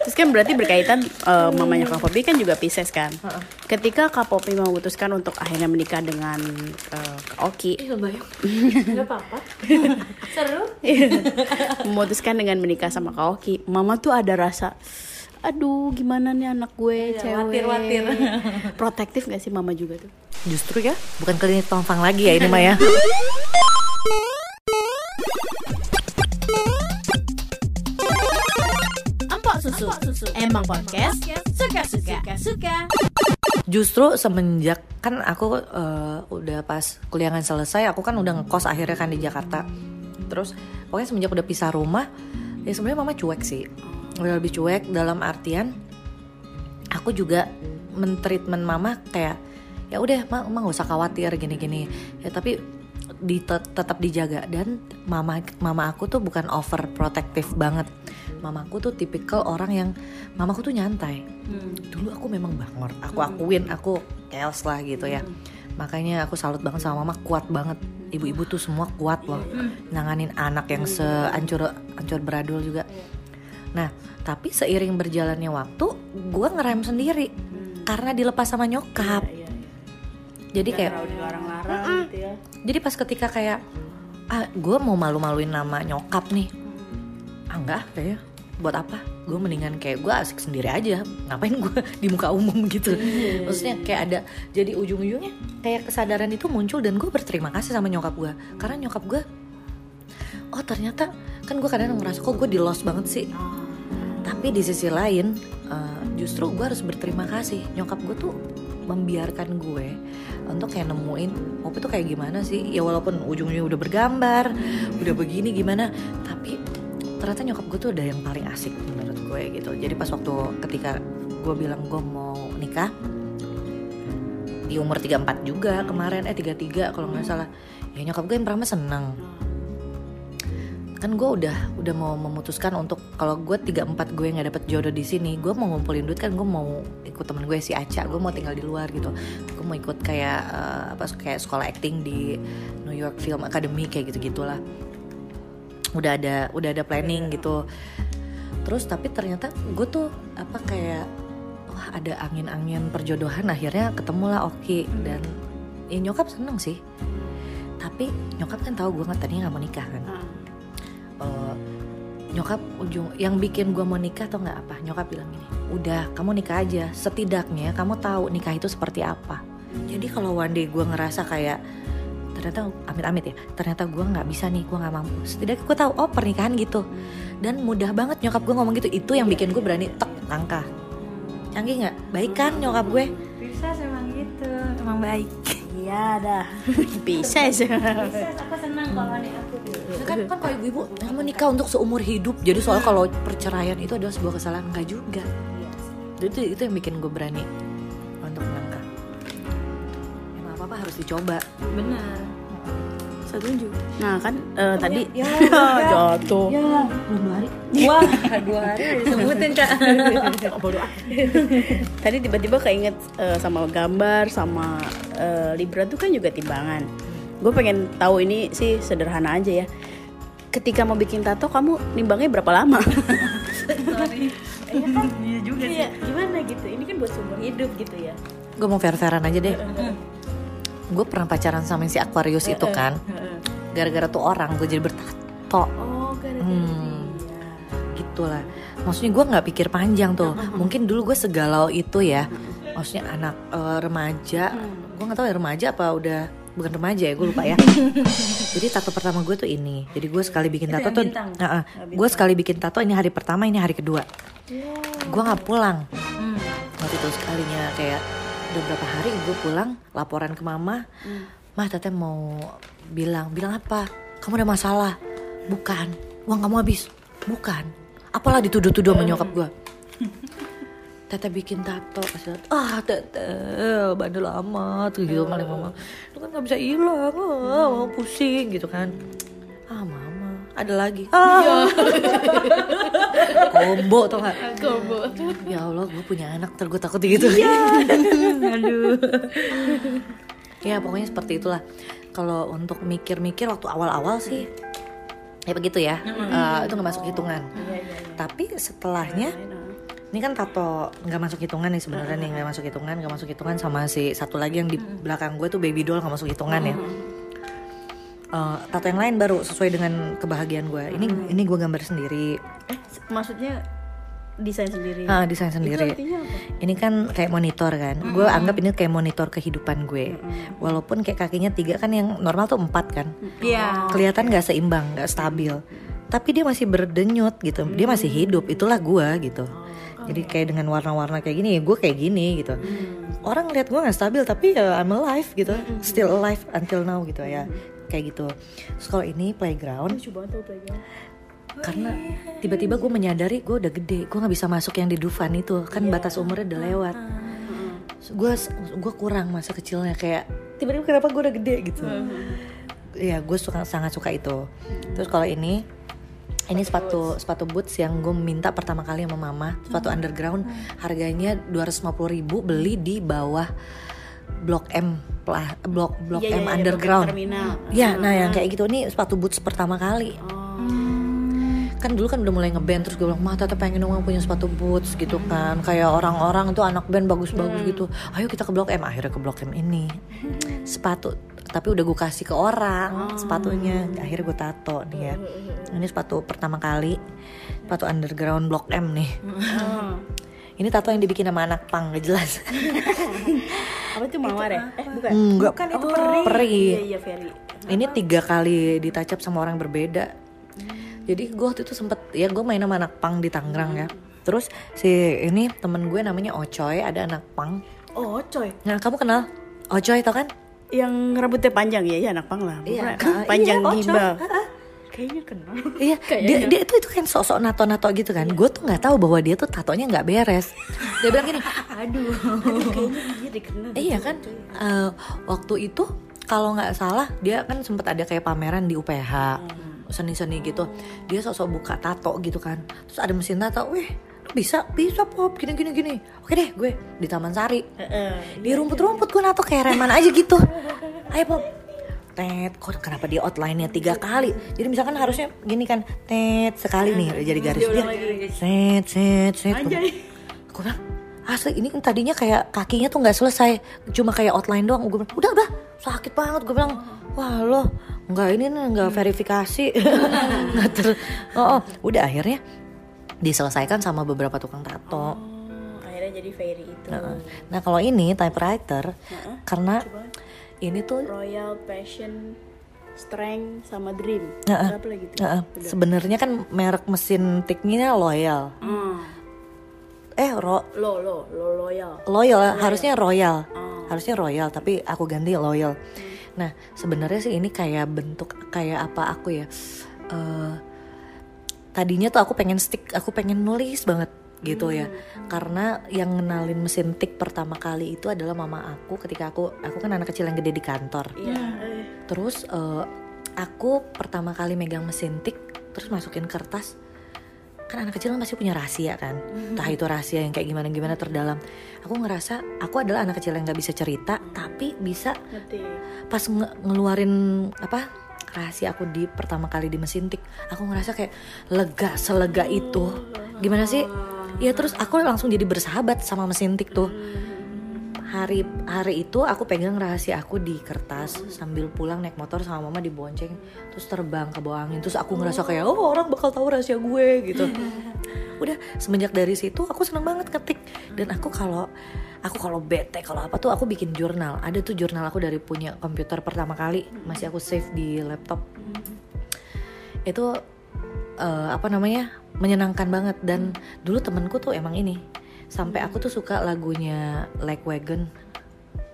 Terus kan berarti berkaitan uh, mamanya Kak Popi kan juga Pisces kan. Ketika Kak Popi memutuskan untuk akhirnya menikah dengan uh, Kak Oki, Ih, bayang. Enggak apa-apa. Seru. memutuskan dengan menikah sama Kak Oki, Mama tuh ada rasa aduh gimana nih anak gue Iya, cewek watir-watir. protektif gak sih mama juga tuh Justru ya, bukan klinik tompang lagi ya ini mah susu. Emang podcast suka-suka. Suka. Justru semenjak kan aku eh, udah pas kuliahan selesai, aku kan udah ngekos akhirnya kan di Jakarta. Terus pokoknya semenjak udah pisah rumah, ya sebenarnya mama cuek sih. Udah lebih cuek dalam artian aku juga mentreatment mama kayak ya udah ma, mama gak usah khawatir gini-gini. Ya tapi di tetap dijaga dan mama mama aku tuh bukan over protective banget. Mamaku tuh tipikal orang yang mamaku tuh nyantai. Dulu aku memang bangor aku akuin aku chaos lah gitu ya. Makanya aku salut banget sama mama kuat banget. Ibu-ibu tuh semua kuat loh. Nanganin anak yang seancur ancur beradul juga. Nah tapi seiring berjalannya waktu gue ngerem sendiri. Karena dilepas sama nyokap. Iya, iya. jadi kayak Terlalu dilarang-larang gitu ya. Jadi pas ketika kayak ah gue mau malu-maluin nama nyokap nih. Ah enggak kayaknya buat apa? Gue mendingan kayak gue asik sendiri aja. Ngapain gue di muka umum gitu? Maksudnya kayak ada jadi ujung-ujungnya kayak kesadaran itu muncul dan gue berterima kasih sama nyokap gue karena nyokap gue oh ternyata kan gue kadang ngerasa kok gue di lost banget sih? Tapi di sisi lain eh, justru gue harus berterima kasih. Nyokap gue tuh membiarkan gue untuk kayak nemuin Poppy tuh kayak gimana sih? Ya walaupun ujungnya udah bergambar udah begini gimana tapi ternyata nyokap gue tuh udah yang paling asik menurut gue gitu. Jadi pas waktu ketika gue bilang gue mau nikah di umur 34 juga kemarin eh 33 kalau nggak salah ya nyokap gue yang pertama seneng. Kan gue udah udah mau memutuskan untuk kalau gue 34 gue nggak dapet jodoh di sini gue mau ngumpulin duit kan gue mau ikut temen gue si Aca gue mau tinggal di luar gitu. Gue mau ikut kayak eh, apa kayak sekolah acting di New York Film Academy kayak gitu gitulah udah ada udah ada planning gitu. Terus tapi ternyata gue tuh apa kayak wah ada angin-angin perjodohan akhirnya ketemulah Oki. Dan ya nyokap seneng sih. Tapi nyokap kan tahu gue nggak tadinya nggak mau nikah kan. Eh, nyokap ujung yang bikin gue mau nikah atau nggak apa? Nyokap bilang gini udah kamu nikah aja. Setidaknya kamu tahu nikah itu seperti apa. Jadi kalau one day gue ngerasa kayak ternyata amit-amit ya ternyata gue nggak bisa nih gue nggak mampu. Setidaknya gue tahu oh pernikahan gitu. Dan mudah banget nyokap gue ngomong gitu. Itu yang bikin gue berani tek langkah canggih nggak? Baik kan nyokap gue? Bisa emang gitu. Emang baik. iya dah. Bisa sih. Aku senang kalau adik aku gitu. kan kan kalau ibu-ibu kamu nikah untuk seumur hidup. Jadi soal kalau perceraian itu adalah sebuah kesalahan. Enggak juga. Itu itu yang bikin gue berani emang apa apa harus dicoba. Benar. setuju. Nah kan eh, tadi ya, jatuh. Ya, belum dua hari. Wah, dua hari disebutin kak. tadi tiba-tiba keinget eh, sama gambar sama eh, libra tuh kan juga timbangan. Gue pengen tahu ini sih sederhana aja ya. Ketika mau bikin tato kamu nimbangnya berapa lama? Iya juga Iya, gimana gitu? Ini kan buat seumur hidup gitu ya. Gue mau fair-fairan aja deh gue pernah pacaran sama si Aquarius itu kan. gara-gara tuh orang gue jadi bertato. Oh gara-gara Hmm. gitulah. Maksudnya gue nggak pikir panjang tuh. Mungkin dulu gue segalau itu ya. Maksudnya anak eh, remaja. Gue nggak tahu ya remaja apa udah bukan remaja ya gue lupa ya. Jadi tato pertama gue tuh ini. Jadi gue sekali bikin tato tuh bintang? Nah, gue sekali bikin tato ini hari pertama ini hari kedua. Gue nggak pulang. Hmm. waktu itu sekalinya kayak udah berapa hari gue pulang laporan ke mama. Mah teteh mau bilang bilang apa? Kamu ada masalah? Bukan. Uang kamu habis. Bukan. Apalah dituduh-tuduh sama nyokap gue teteh bikin tato ah teteh bandel amat gitu kali mama. Itu kan nggak bisa hilang ah, mau pusing gitu kan. Ah mama ada lagi. Ah. Kombo tau gak Kombo. ya Allah gue punya anak ter gue takut gitu. Aduh. ya pokoknya seperti itulah. Kalau untuk mikir-mikir waktu awal-awal sih ya begitu ya. Eh, itu nggak masuk hitungan. Iya, iya, iya. tapi setelahnya ini kan tato nggak masuk hitungan nih sebenarnya nih nggak masuk hitungan nggak masuk hitungan sama si satu lagi yang di belakang gue tuh baby doll nggak masuk hitungan ya Eh, tato yang lain baru sesuai dengan kebahagiaan gue ini ini gue gambar sendiri. Eh, maksudnya desain sendiri. ah desain Itu sendiri artinya apa? ini kan kayak monitor kan. Gue anggap ini kayak monitor kehidupan gue. Walaupun kayak kakinya tiga kan yang normal tuh empat kan. Iya. kelihatan nggak seimbang nggak stabil. Tapi dia masih berdenyut gitu. Dia masih hidup. Itulah gua gitu. Jadi kayak dengan warna-warna kayak gini ya gue kayak gini gitu. Orang lihat gua nggak stabil tapi ya I'm alive gitu. Still alive until now gitu ya kayak gitu. Terus kalau ini playground Lucu banget tuh playground. karena tiba-tiba gue menyadari gue udah gede gue nggak bisa masuk yang di Dufan itu kan batas umurnya udah lewat. Gue gue kurang masa kecilnya kayak tiba-tiba kenapa gue udah gede gitu. Ya gue suka sangat suka itu. Terus kalau ini ini sepatu sepatu boots. yang gue minta pertama kali sama mama sepatu underground harganya 250.000 ribu beli di bawah blok M plah- blok blok iya, M iya, underground. terminal. ya nah yang kayak gitu ini sepatu boots pertama kali. Kan dulu kan udah mulai ngeband terus gue bilang mah tata pengen dong punya sepatu boots gitu kan. Kayak orang-orang tuh anak band bagus-bagus gitu. Ayo kita ke blok M. Akhirnya ke blok M ini. Sepatu tapi udah gue kasih ke orang sepatunya. Akhirnya gue tato nih ya. Ini sepatu pertama kali sepatu underground blok M nih ini tato yang dibikin sama anak pang gak jelas Apa itu mawar ya? Eh, bukan. enggak Bukan itu Oh, peri. peri Iya, iya, Ferry. ini tiga kali ditacap sama orang berbeda jadi gue waktu itu sempet ya gue main sama anak pang di Tangerang ya terus si ini temen gue namanya Ocoy ada anak pang Oh, coy. nah kamu kenal Ocoy tau kan Yang rambutnya panjang ya, ya anak pang lah. Iya. Bukan, Ah, panjang iya, gimbal. Kayaknya kenal. iya dia, dia itu itu kan sosok nato-nato gitu kan. Gue tuh nggak tahu bahwa dia tuh tatonya nggak beres. Dia bilang gini Aduh, kayaknya dia dikenal. iya kan? eh, waktu itu kalau nggak salah dia kan sempet ada kayak pameran di UPH seni-seni gitu. Dia sosok buka tato gitu kan. Terus ada mesin tato wih bisa bisa pop gini gini gini. Oke deh gue di Taman Sari. Heeh. di rumput-rumput gue nato kayak reman aja gitu. Ayo pop tet kok kenapa dia outline-nya tiga kali? Jadi misalkan harusnya gini kan tet sekali nih jadi garis. Dia set set set Anjay. gue bilang asli ini kan tadinya kayak kakinya tuh nggak selesai cuma kayak outline doang. Gue bilang udah udah. Sakit banget gue bilang wah lo nggak ini nih nggak verifikasi. Nggak ter oh, oh. udah akhirnya diselesaikan sama beberapa tukang tato. Oh, akhirnya jadi Ferry itu. Nah, nah kalau ini typewriter karena ini tuh Royal Passion Strength sama Dream. Heeh. Apa lagi tuh? uh, sebenarnya kan merek mesin tiknya loyal Hmm. eh ro Lo lo lo loyal. loyal harusnya royal Oh. harusnya royal tapi aku ganti loyal nah sebenarnya sih ini kayak bentuk kayak apa aku ya eh tadinya tuh aku pengen stick aku pengen nulis banget gitu ya. Karena yang ngenalin mesin tik pertama kali itu adalah mama aku ketika aku aku kan anak kecil yang gede di kantor. Iya. eh. terus eh, aku pertama kali megang mesin tik terus masukin kertas. Kan anak kecil kan pasti punya rahasia kan? Entah itu rahasia yang kayak gimana gimana terdalam. Aku ngerasa aku adalah anak kecil yang nggak bisa cerita tapi bisa Ngerti. pas nge- ngeluarin apa rahasia aku di pertama kali di mesin tik aku ngerasa kayak lega selega itu. Gimana sih ya terus aku langsung jadi bersahabat sama mesin tik tuh. Hari hari itu aku pegang rahasia aku di kertas sambil pulang naik motor sama mama dibonceng terus terbang ke bawah angin. Terus aku ngerasa kayak oh orang bakal tahu rahasia gue gitu. Udah semenjak dari situ aku seneng banget ketik dan aku kalau aku kalau bete kalau apa tuh aku bikin jurnal. Ada tuh jurnal aku dari punya komputer pertama kali masih aku save di laptop. Itu eh, apa namanya menyenangkan banget. Dan dulu temenku tuh emang ini sampai aku tuh suka lagunya Like Wagon.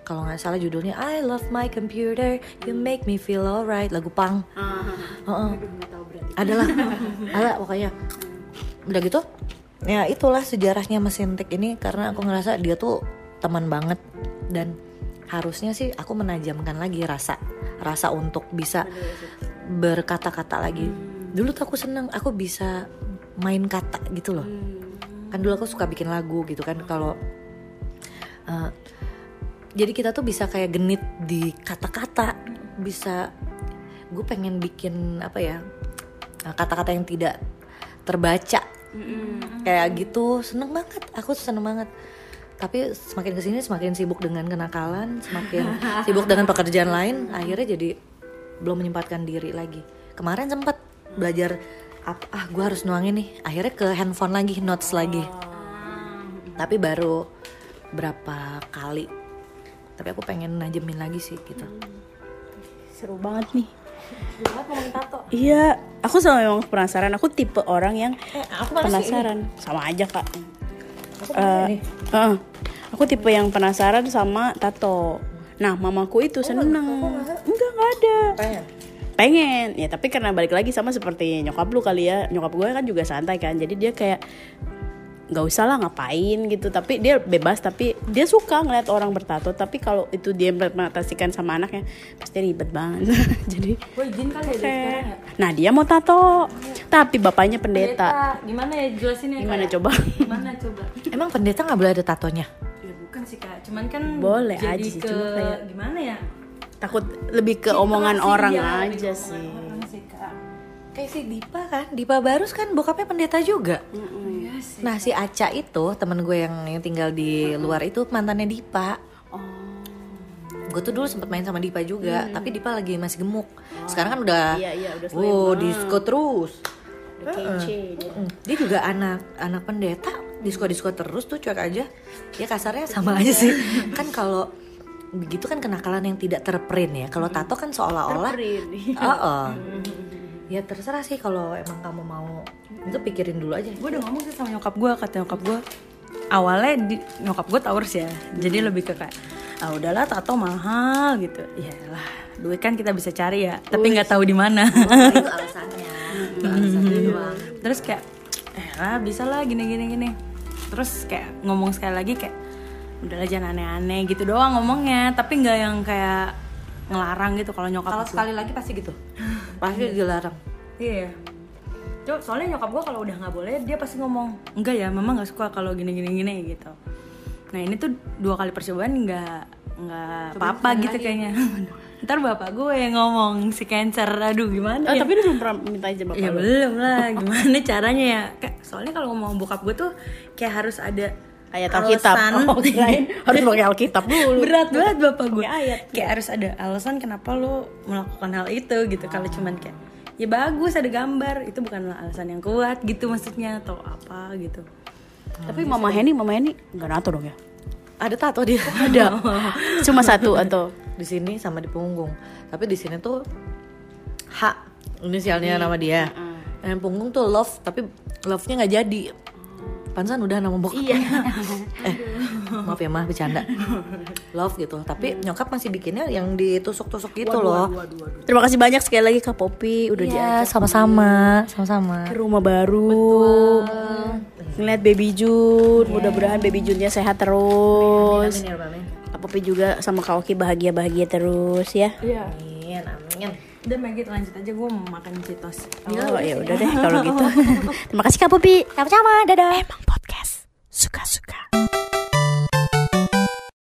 Kalau nggak salah judulnya I love my computer you make me feel alright lagu pang nggak tahu berarti. adalah ada pokoknya. Udah gitu ya itulah sejarahnya mesin tik ini karena aku ngerasa dia tuh teman banget. Dan harusnya sih aku menajamkan lagi rasa rasa untuk bisa berkata-kata lagi dulu tuh aku seneng aku bisa main kata gitu loh. Kan dulu aku suka bikin lagu gitu kan kalau eh, jadi kita tuh bisa kayak genit di kata-kata. Bisa gue pengen bikin apa ya eh, kata-kata yang tidak terbaca. Kayak gitu seneng banget aku seneng banget. Tapi semakin ke sini semakin sibuk dengan kenakalan semakin sibuk dengan pekerjaan lain akhirnya jadi belum menyempatkan diri lagi. Kemarin sempat belajar apa ah gue harus nuangin nih akhirnya ke handphone lagi notes lagi tapi baru berapa kali tapi aku pengen najemin lagi sih gitu Seru banget nih. Iya, aku sama memang penasaran. Aku tipe orang yang penasaran. Sama aja kak. Eh, eh, aku tipe yang penasaran sama tato. Nah, mamaku itu seneng. Enggak, enggak ada. Pengen. Ya, tapi karena balik lagi sama seperti nyokap lu kali ya. Nyokap gue kan juga santai kan. Jadi dia kayak nggak usah lah ngapain gitu tapi dia bebas tapi dia suka ngeliat orang bertato tapi kalau itu dia implementasikan sama anaknya pasti ribet banget jadi Gue izin kali ya ya. nah dia mau tato tapi bapaknya pendeta Pendeta. Gimana ya jelasin ya gimana Kak? coba Gimana coba? emang pendeta nggak boleh ada tatonya Ya bukan sih kak, cuman kan Boleh jadi aja sih, ke cuma kayak- gimana ya? Takut lebih ke omongan sih, orang lebih aja sih orang sih, Kak. kayak si Dipa kan Dipa Barus kan bokapnya pendeta juga Iya sih. Nah si Aca itu temen gue yang, yang tinggal di luar itu mantannya Dipa. oh Gue tuh dulu sempet main sama Dipa juga, tapi Dipa lagi masih gemuk. Sekarang kan udah, Iya, iya, udah oh banget. disco terus. udah kece dia. Mm, Dia juga anak anak pendeta, disco disco terus tuh cuek aja. Ya kasarnya sama aja sih. kan kalau begitu kan kenakalan yang tidak terprint ya. Kalau tato kan seolah-olah, oh, oh. ya terserah sih kalau emang kamu mau. Itu pikirin dulu aja. gue udah ngomong sih sama nyokap gue kata nyokap gue awalnya di, nyokap gue towers ya. Jadi lebih ke kayak ah udahlah tato mahal gitu. Ya lah duit kan kita bisa cari ya. Tapi nggak tahu di mana. Oh, itu alasannya, itu alasannya doang. terus kayak eh lah bisa lah gini gini gini. Terus kayak ngomong sekali lagi kayak udahlah jangan aneh-aneh gitu doang ngomongnya tapi nggak yang kayak ngelarang gitu kalau nyokap Kalau sekali lagi pasti gitu, pasti dilarang. Iya. Cuk, soalnya nyokap gue kalau udah nggak boleh dia pasti ngomong enggak ya, mama nggak suka kalau gini gini gini gitu. Nah ini tuh dua kali percobaan nggak nggak apa-apa gitu kayaknya. Ntar bapak gue yang ngomong si cancer, aduh gimana Oh, ya? tapi dia belum pernah minta izin bapak Ya lu. belum lah, gimana caranya ya? Kayak, soalnya kalau ngomong bokap gue tuh kayak harus ada ayat Alkitab. oh kirain harus pakai Alkitab dulu. Berat banget bapak gue. Ayat. kayak harus ada alasan kenapa lo melakukan hal itu gitu. Kalau cuman kayak ya bagus ada gambar. Itu bukanlah alasan yang kuat gitu maksudnya atau apa gitu. Tapi mama Henny mama Henny nggak nato dong ya? Ada tato dia. ada. Cuma satu atau? Di sini sama di punggung. Tapi di sini tuh H inisialnya nama dia. Dan punggung tuh love, tapi love-nya nggak jadi. Pansan udah nama bokap. iya eh, maaf ya mah bercanda. Love gitu. Tapi nyokap masih bikinnya yang ditusuk-tusuk gitu loh. terima kasih banyak sekali lagi kak Popi udah Iya, diajak sama-sama, sama-sama. ke rumah baru ngeliat baby Jun mudah-mudahan baby Junnya sehat terus Amin ya Rabbal Alamin. Kak Popi juga sama Kak Oki bahagia-bahagia terus ya iya Amin, amin. Udah Maggie lanjut aja. Gue mau makan citos oh ya udah. deh kalau gitu. Terima kasih Kak Popi sama-sama dadah. Emang podcast suka-suka